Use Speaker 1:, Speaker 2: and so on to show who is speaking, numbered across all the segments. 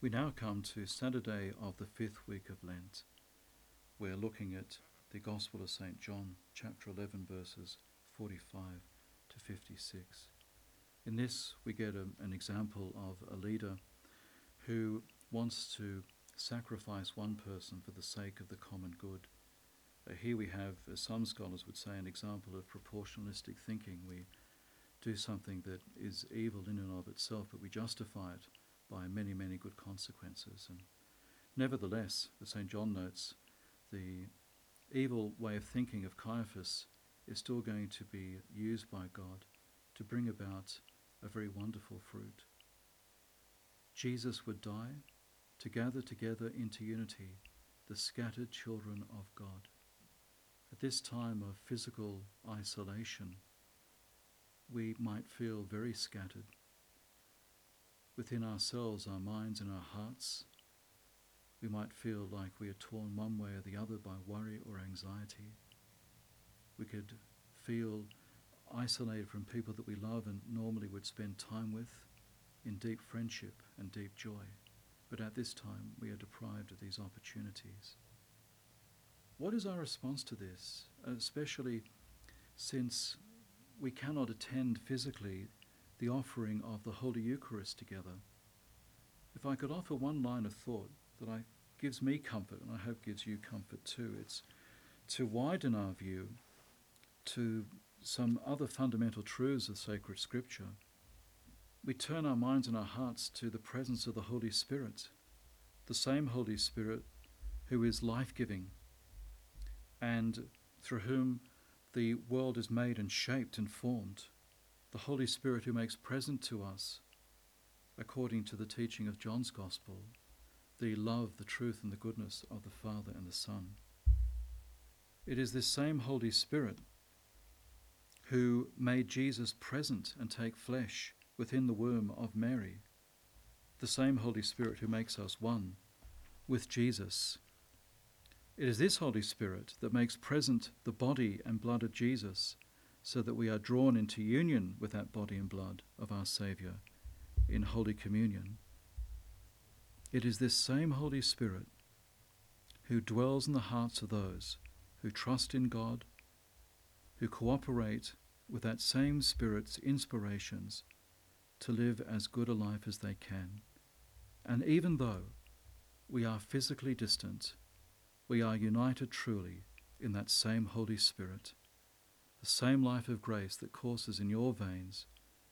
Speaker 1: We now come to Saturday of the fifth week of Lent. We're looking at the Gospel of St. John, chapter 11, verses 45 to 56. In this, we get a, an example of a leader who wants to sacrifice one person for the sake of the common good. Uh, here we have, as some scholars would say, an example of proportionalistic thinking. We do something that is evil in and of itself, but we justify it by many, many good consequences. And nevertheless, as St. John notes, the evil way of thinking of Caiaphas is still going to be used by God to bring about a very wonderful fruit. Jesus would die to gather together into unity the scattered children of God. At this time of physical isolation, we might feel very scattered. Within ourselves, our minds and our hearts, we might feel like we are torn one way or the other by worry or anxiety. We could feel isolated from people that we love and normally would spend time with in deep friendship and deep joy. But at this time, we are deprived of these opportunities. What is our response to this, especially since we cannot attend physically the offering of the Holy Eucharist together? If I could offer one line of thought that I, gives me comfort, and I hope gives you comfort too, it's to widen our view to some other fundamental truths of sacred scripture we turn our minds and our hearts to the presence of the Holy Spirit, the same Holy Spirit who is life giving and through whom the world is made and shaped and formed, the Holy Spirit who makes present to us, according to the teaching of John's Gospel, the love, the truth, and the goodness of the Father and the Son. It is this same Holy Spirit who made Jesus present and take flesh within the womb of Mary, the same Holy Spirit who makes us one with Jesus. It is this Holy Spirit that makes present the body and blood of Jesus so that we are drawn into union with that body and blood of our Saviour in Holy Communion. It is this same Holy Spirit who dwells in the hearts of those who trust in God, who cooperate with that same Spirit's inspirations to live as good a life as they can. And even though we are physically distant, we are united truly in that same Holy Spirit. The same life of grace that courses in your veins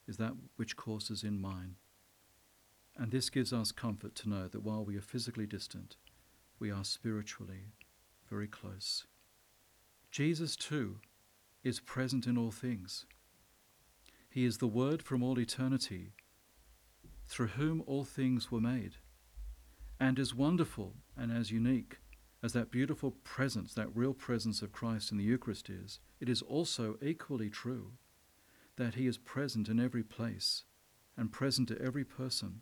Speaker 1: is that which courses in mine. And this gives us comfort to know that while we are physically distant, we are spiritually very close. Jesus, too, is present in all things. He is the Word from all eternity, through whom all things were made. And as wonderful and as unique as that beautiful presence, that real presence of Christ in the Eucharist is, it is also equally true that He is present in every place and present to every person,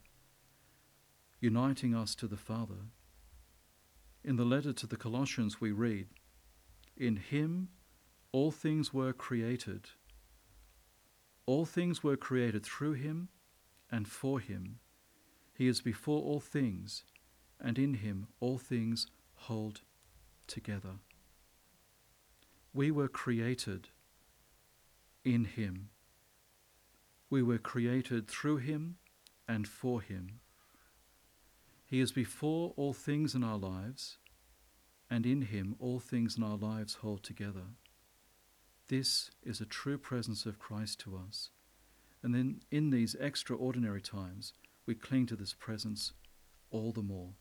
Speaker 1: uniting us to the Father. In the letter to the Colossians, we read, In Him all things were created all things were created through him and for him. He is before all things, and in him all things hold together. We were created in him. We were created through him and for him. He is before all things in our lives, and in him all things in our lives hold together. This is a true presence of Christ to us. And then in these extraordinary times, we cling to this presence all the more.